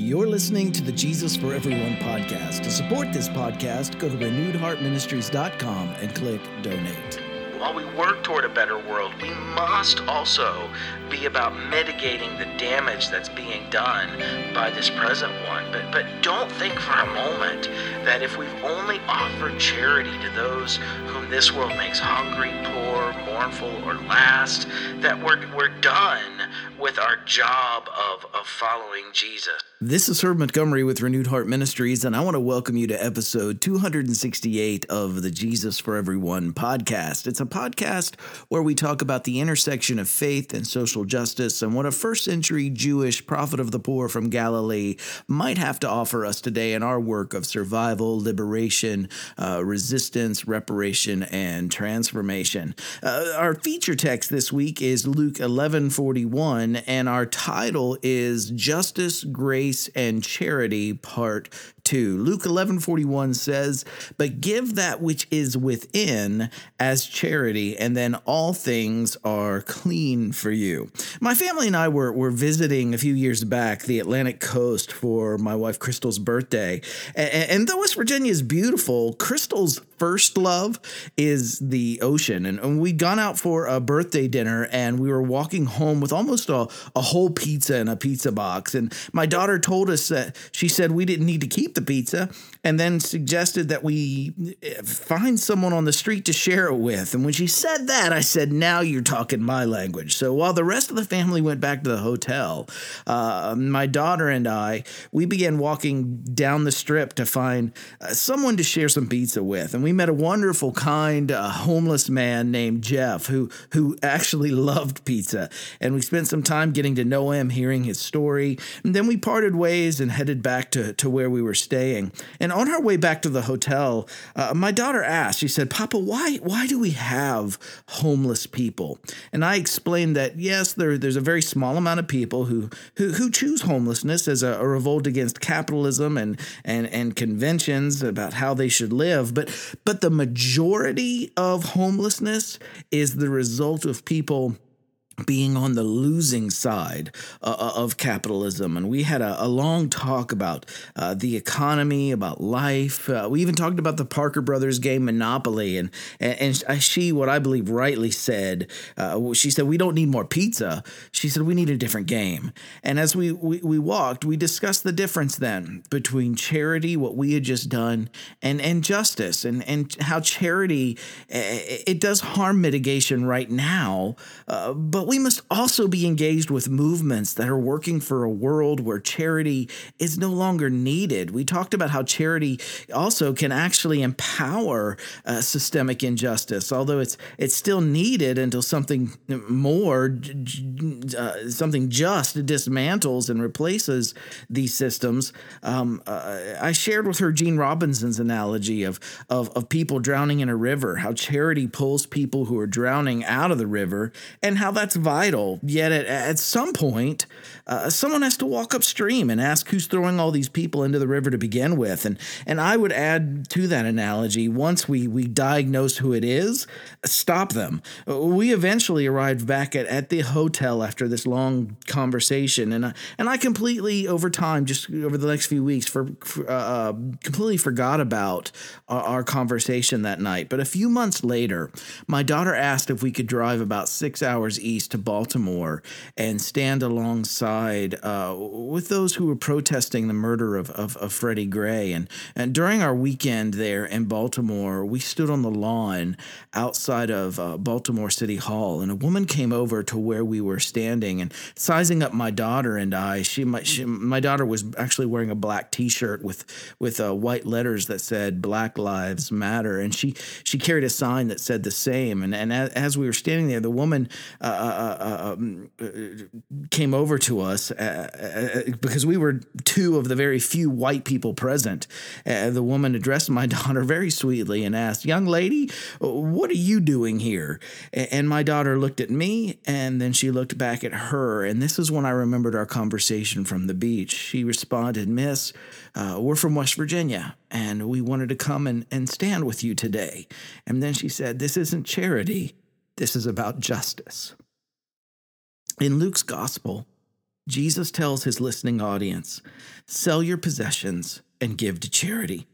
You're listening to the Jesus for Everyone podcast. To support this podcast, go to renewedheartministries.com and click donate. While we work toward a better world, we must also be about mitigating the damage that's being done by this present one. But but don't think for a moment that if we've only offered charity to those whom this world makes hungry, poor, mournful, or last, that we're we're done with our job of, of following Jesus. This is Herb Montgomery with Renewed Heart Ministries, and I want to welcome you to episode 268 of the Jesus for Everyone podcast. It's a podcast where we talk about the intersection of faith and social justice and what a first century Jewish prophet of the poor from Galilee might have to offer us today in our work of survival, liberation, uh, resistance, reparation, and transformation. Uh, our feature text this week is Luke 11 41, and our title is Justice, grace and charity part 2. Luke 11:41 says, "But give that which is within as charity, and then all things are clean for you." My family and I were were visiting a few years back the Atlantic coast for my wife Crystal's birthday. And, and though West Virginia is beautiful, Crystal's first love is the ocean. And, and we'd gone out for a birthday dinner and we were walking home with almost a, a whole pizza in a pizza box. And my daughter told us that she said we didn't need to keep the pizza and then suggested that we eh, find someone on the street to share it with. And when she said that, I said, Now you're talking my language. So while the rest of the family went back to the hotel, uh, my daughter and I, we began walking down the strip to find uh, someone to share some pizza with. And we met a wonderful, kind, uh, homeless man named Jeff who, who actually loved pizza. And we spent some time getting to know him, hearing his story. And then we parted ways and headed back to, to where we were staying. And on our way back to the hotel, uh, my daughter asked, she said, Papa, why, why do we have homeless people? And I explained that, yes, there, there's a very small amount of people who, who, who choose homelessness as a, a revolt against capitalism and, and, and conventions about how they should live. But, but the majority of homelessness is the result of people being on the losing side uh, uh, of capitalism. And we had a, a long talk about uh, the economy, about life. Uh, we even talked about the Parker Brothers game Monopoly. And, and, and she, what I believe rightly said, uh, she said, We don't need more pizza. She said, We need a different game. And as we, we, we walked, we discussed the difference then between charity, what we had just done, and, and justice, and, and how charity, it does harm mitigation right now. Uh, but we must also be engaged with movements that are working for a world where charity is no longer needed. We talked about how charity also can actually empower uh, systemic injustice, although it's it's still needed until something more, uh, something just dismantles and replaces these systems. Um, uh, I shared with her Gene Robinson's analogy of, of of people drowning in a river, how charity pulls people who are drowning out of the river, and how that's vital. Yet at, at some point, uh, someone has to walk upstream and ask who's throwing all these people into the river to begin with. And and I would add to that analogy: once we we diagnose who it is, stop them. We eventually arrived back at, at the hotel after this long conversation, and I, and I completely over time, just over the next few weeks, for, for uh, uh completely forgot about our, our conversation that night. But a few months later, my daughter asked if we could drive about six hours east to Baltimore and stand alongside uh, with those who were protesting the murder of, of, of Freddie Gray. And, and during our weekend there in Baltimore, we stood on the lawn outside of uh, Baltimore City Hall, and a woman came over to where we were standing and sizing up my daughter and I. She my, she, my daughter was actually wearing a black T-shirt with with uh, white letters that said "Black Lives Matter," and she she carried a sign that said the same. And and as, as we were standing there, the woman uh, uh uh, uh, uh, came over to us because we were two of the very few white people present. the woman addressed my daughter very sweetly and asked, Young lady, what are you doing here? And my daughter looked at me and then she looked back at her. And this is when I remembered our conversation from the beach. She responded, Miss, uh, we're from West Virginia and we wanted to come and, and stand with you today. And then she said, This isn't charity, this is about justice. In Luke's gospel, Jesus tells his listening audience sell your possessions and give to charity.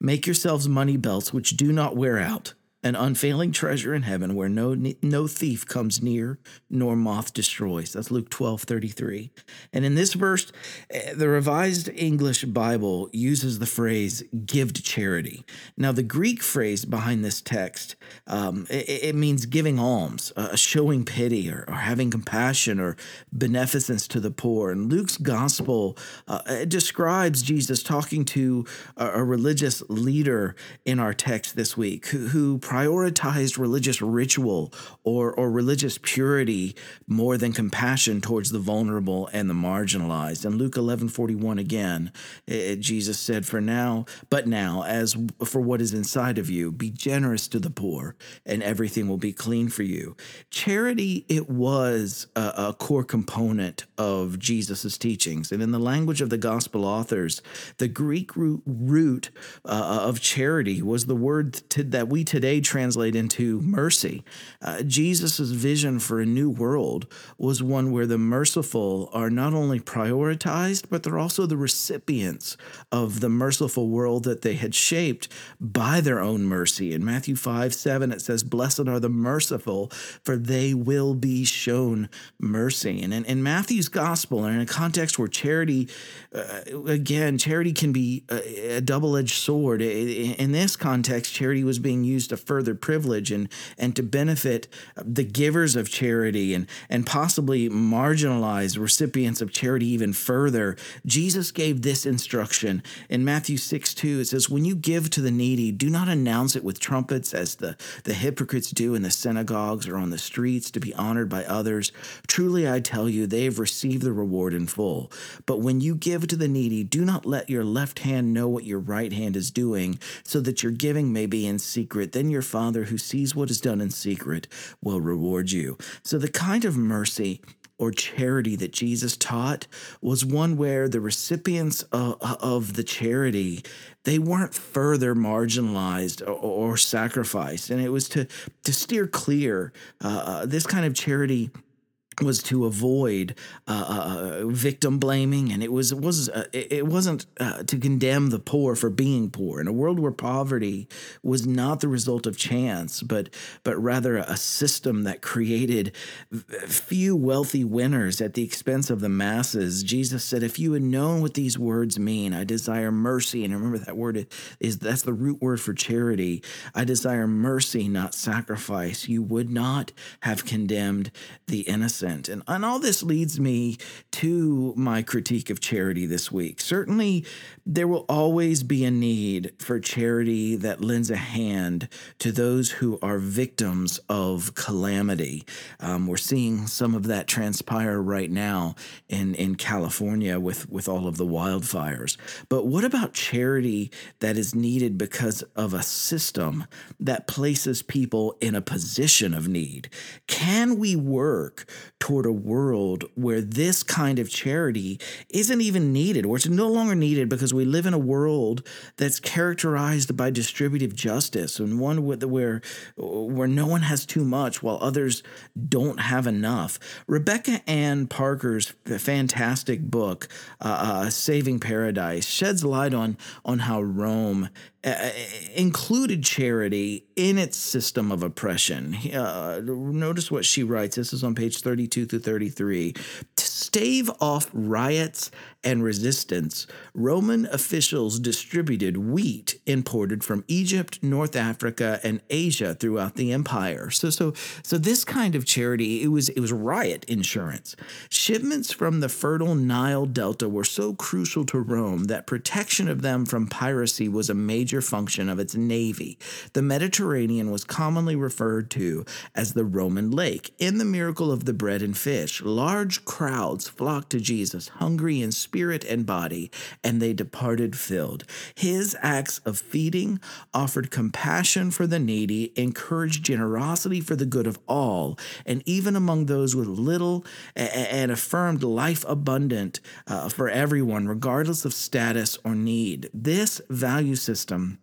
Make yourselves money belts which do not wear out an unfailing treasure in heaven where no no thief comes near nor moth destroys. That's luke 12 33 and in this verse eh, the revised english bible uses the phrase give to charity. Now the greek phrase behind this text um, it, it, means giving alms uh, showing pity or, or, having compassion or beneficence to the poor. And luke's gospel uh, describes jesus talking to a, a, religious leader in our text this week who, who prioritized religious ritual or, or religious purity more than compassion towards the vulnerable and the marginalized. In Luke 11 41 again, it, Jesus said, For now, but now, as for what is inside of you, be generous to the poor, and everything will be clean for you. Charity, it was a, a core component of Jesus' teachings. And in the language of the gospel authors, the Greek root, root uh, of charity was the word to, that we today translate into mercy. Uh, Jesus' vision for a new world was one where the merciful are not only prioritized, but they're also the recipients of the merciful world that they had shaped by their own mercy. In Matthew 5 7, it says, Blessed are the merciful, for they will be shown mercy. And in, in Matthew's gospel, and in a context where charity, uh, again, charity can be a, a double edged sword. In this context, charity was being used to further privilege and and to benefit the givers of charity and and possibly marginalize recipients of charity even further. Jesus gave this instruction in Matthew 6 2. It says, When you give to the needy, do not announce it with trumpets as the, the hypocrites do in the synagogues or on the streets to be honored by others. Truly I tell you, they have received the reward in full. But when you give to the needy, do not let your left hand know what your right hand is doing, so that your giving may be in secret. Then your your Father who sees what is done in secret will reward you. So, the kind of mercy or charity that Jesus taught was one where the recipients of, of the charity they weren't further marginalized or, or, sacrificed, and it was to to steer clear. Uh, uh this kind of charity was to avoid uh, uh, uh, victim blaming, and it was it was uh, it wasn't uh, to condemn the poor for being poor. In a world where poverty was not the result of chance, but but rather a system that created few wealthy winners at the expense of the masses, Jesus said, "If you had known what these words mean, I desire mercy." And remember that word is that's the root word for charity. I desire mercy, not sacrifice. You would not have condemned the innocent innocent. And, and all this leads me to my critique of charity this week. Certainly, there will always be a need for charity that lends a hand to those who are victims of calamity. Um, we're seeing some of that transpire right now in, in California with, with all of the wildfires. But what about charity that is needed because of a system that places people in a position of need? Can we work toward a world where this kind of charity isn't even needed, or it's no longer needed because we live in a world that's characterized by distributive justice and one where where no one has too much while others don't have enough. Rebecca Ann Parker's fantastic book, uh, uh, "Saving Paradise," sheds light on on how Rome uh, included charity in its system of oppression. Uh, notice what she writes. This is on page 32 through 33. Stave off riots and resistance, Roman officials distributed wheat imported from Egypt, North Africa, and Asia throughout the empire. So, so, so this kind of charity, it was it was riot insurance. Shipments from the fertile Nile Delta were so crucial to Rome that protection of them from piracy was a major function of its navy. The Mediterranean was commonly referred to as the Roman lake. In the miracle of the bread and fish, large crowds flocked to Jesus, hungry in spirit and body, and they departed filled. His acts of feeding offered compassion for the needy, encouraged generosity for the good of all, and even among those with little, and affirmed life abundant uh, for everyone, regardless of status or need. This value system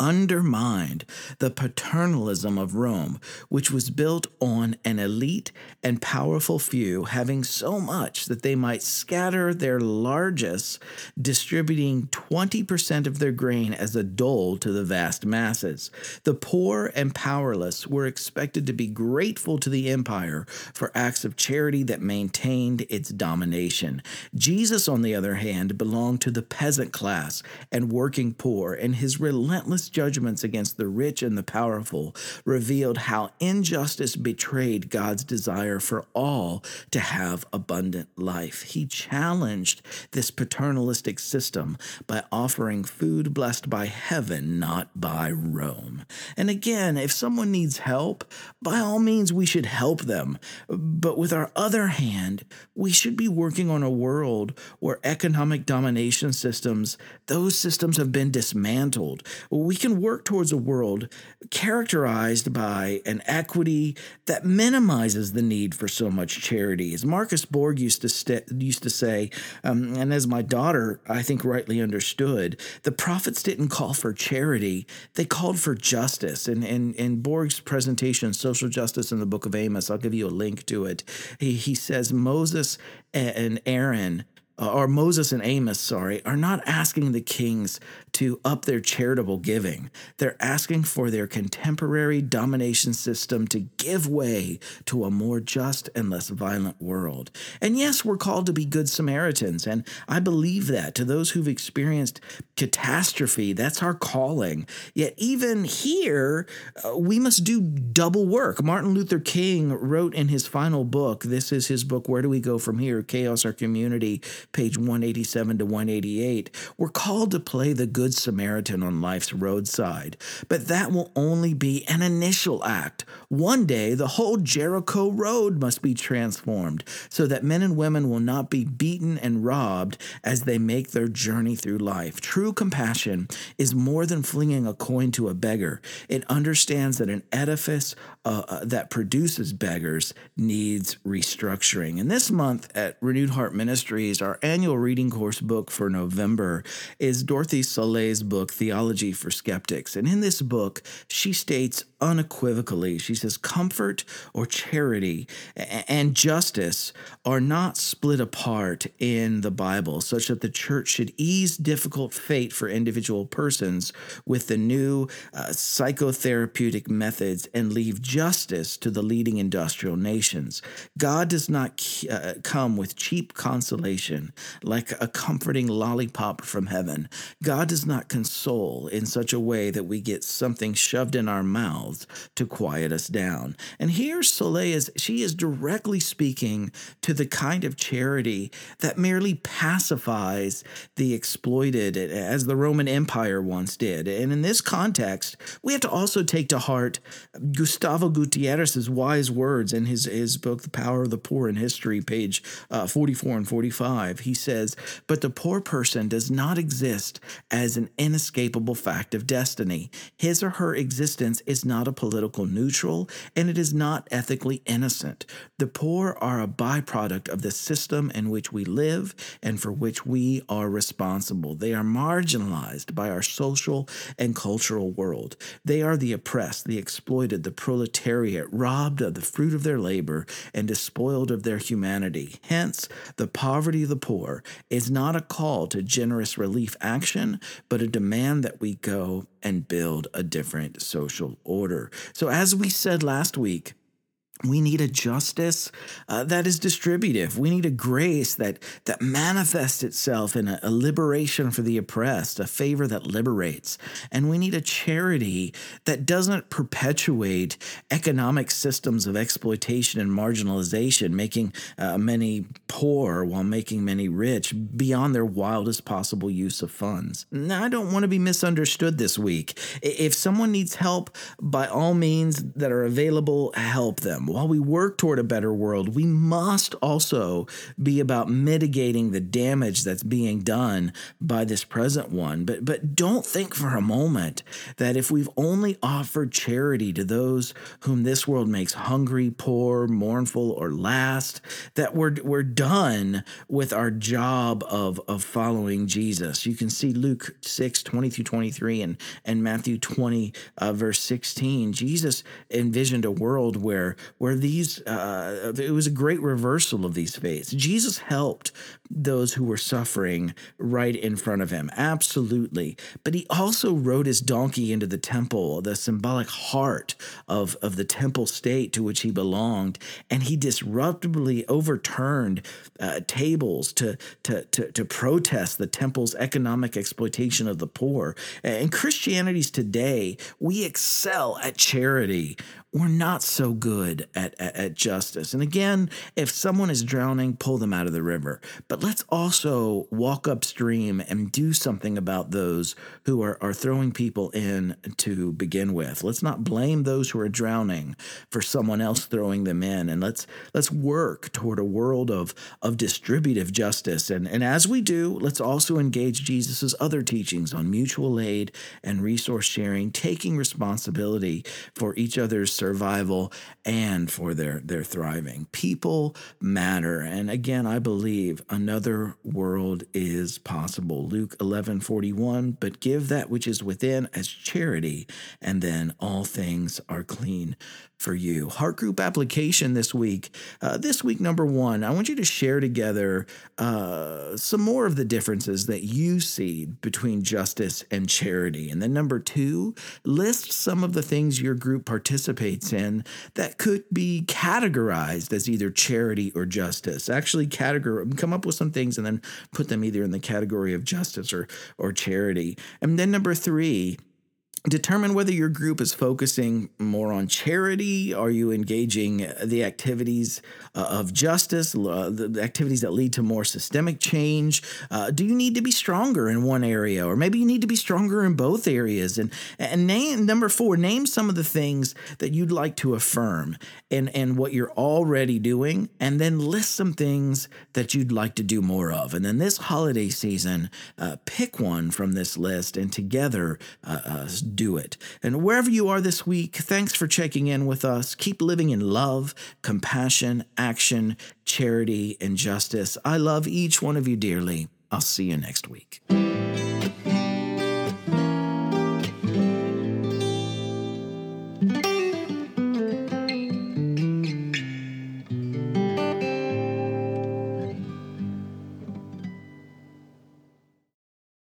undermined the paternalism of Rome, which was built on an elite and powerful few having so much that they might scatter their largesse, distributing 20% of their grain as a dole to the vast masses. The poor and powerless were expected to be grateful to the empire for acts of charity that maintained its domination. Jesus, on the other hand, belonged to the peasant class and working poor, and his relentless judgments against the rich and the powerful revealed how injustice betrayed God's desire for all to have abundant life. He challenged this paternalistic system by offering food blessed by heaven, not by Rome. And again, if someone needs help, by all means, we should help them. But with our other hand, we should be working on a world where economic domination systems, those systems have been dismantled. We can work towards a world characterized by an equity that minimizes the need for so much charity. As Marcus Borg used to st- used to say, um, and as my daughter I think rightly understood, the prophets didn't call for charity; they called for justice. And in, in Borg's presentation, social justice in the Book of Amos, I'll give you a link to it. He he says Moses and Aaron uh, or Moses and Amos, sorry, are not asking the kings to up their charitable giving. They're asking for their contemporary domination system to give way to a more just and less violent world. And yes, we're called to be good Samaritans, and I believe that to those who've experienced catastrophe, that's our calling. Yet, even here, uh, we must do double work. Martin Luther King wrote in his final book, this is his book, Where Do We Go From Here? Chaos, or Community page 187 to 188, we're called to play the Good Samaritan on life's roadside. But that will only be an initial act. One day, the whole Jericho Road must be transformed so that men and women will not be beaten and robbed as they make their journey through life. True compassion is more than flinging a coin to a beggar, it understands that an edifice uh, uh that produces beggars needs restructuring. And this month at Renewed Heart Ministries, our annual reading course book for November is Dorothee Sölle's book, Theology for Skeptics. And in this book, she states unequivocally, she says, comfort or charity and justice are not split apart in the Bible, such that the church should ease difficult fate for individual persons with the new uh, psychotherapeutic methods and leave justice to the leading industrial nations. God does not uh, come with cheap consolation like a comforting lollipop from heaven. God does not console in such a way that we get something shoved in our mouths to quiet us down. And here Sölle is, she is directly speaking to the kind of charity that merely pacifies the exploited, as the Roman Empire once did. And in this context, we have to also take to heart Gustavo Gutierrez's wise words in his, his book, The Power of the Poor in History, page uh, 44 and 45. He says, But the poor person does not exist as an inescapable fact of destiny. His or her existence is not a political neutral, and it is not ethically innocent. The poor are a byproduct of the system in which we live and for which we are responsible. They are marginalized by our social and cultural world. They are the oppressed, the exploited, the proletariat, robbed of the fruit of their labor and despoiled of their humanity. Hence, the poverty of the poor is not a call to generous relief action, but a demand that we go and build a different social order. So, as we said last week, we need a justice uh, that is distributive. We need a grace that that manifests itself in a, a, liberation for the oppressed, a favor that liberates. And we need a charity that doesn't perpetuate economic systems of exploitation and marginalization, making uh, many poor while making many rich beyond their wildest possible use of funds. Now, I don't want to be misunderstood this week. If someone needs help, by all means that are available, help them while we work toward a better world, we must also be about mitigating the damage that's being done by this present one. But but don't think for a moment that if we've only offered charity to those whom this world makes hungry, poor, mournful, or last, that we're we're done with our job of of following Jesus. You can see Luke 6, 20 through 23 and, and Matthew 20, uh, verse 16. Jesus envisioned a world where where these uh, it was a great reversal of these faiths. Jesus helped those who were suffering right in front of him, absolutely. But he also rode his donkey into the temple, the symbolic heart of, of the temple state to which he belonged, and he disruptively overturned uh, tables to, to, to, to protest the temple's economic exploitation of the poor. In Christianity's today, we excel at charity we're not so good at, at, at, justice. And again, if someone is drowning, pull them out of the river. But let's also walk upstream and do something about those who are, are throwing people in to begin with. Let's not blame those who are drowning for someone else throwing them in. And let's let's work toward a world of, of distributive justice. And, and as we do, let's also engage Jesus' other teachings on mutual aid and resource sharing, taking responsibility for each other's survival and for their, their thriving. People matter. And again, I believe another world is possible. Luke 11 41, but give that which is within as charity, and then all things are clean for you. Heart group application this week. Uh, this week, number one, I want you to share together uh, some more of the differences that you see between justice and charity. And then number two, list some of the things your group participates in that could be categorized as either charity or justice. Actually, categorize, come up with some things and then put them either in the category of justice or, or charity. And then number three, determine whether your group is focusing more on charity? Are you engaging the activities uh, of justice uh, the activities that lead to more systemic change? Uh, do you need to be stronger in one area? Or maybe you need to be stronger in both areas. And and name number 4 name some of the things that you'd like to affirm and and what you're already doing. And then list some things that you'd like to do more of. And then this holiday season uh, pick one from this list and together do it. And wherever you are this week, thanks for checking in with us. Keep living in love, compassion, action, charity, and justice. I love each one of you dearly. I'll see you next week.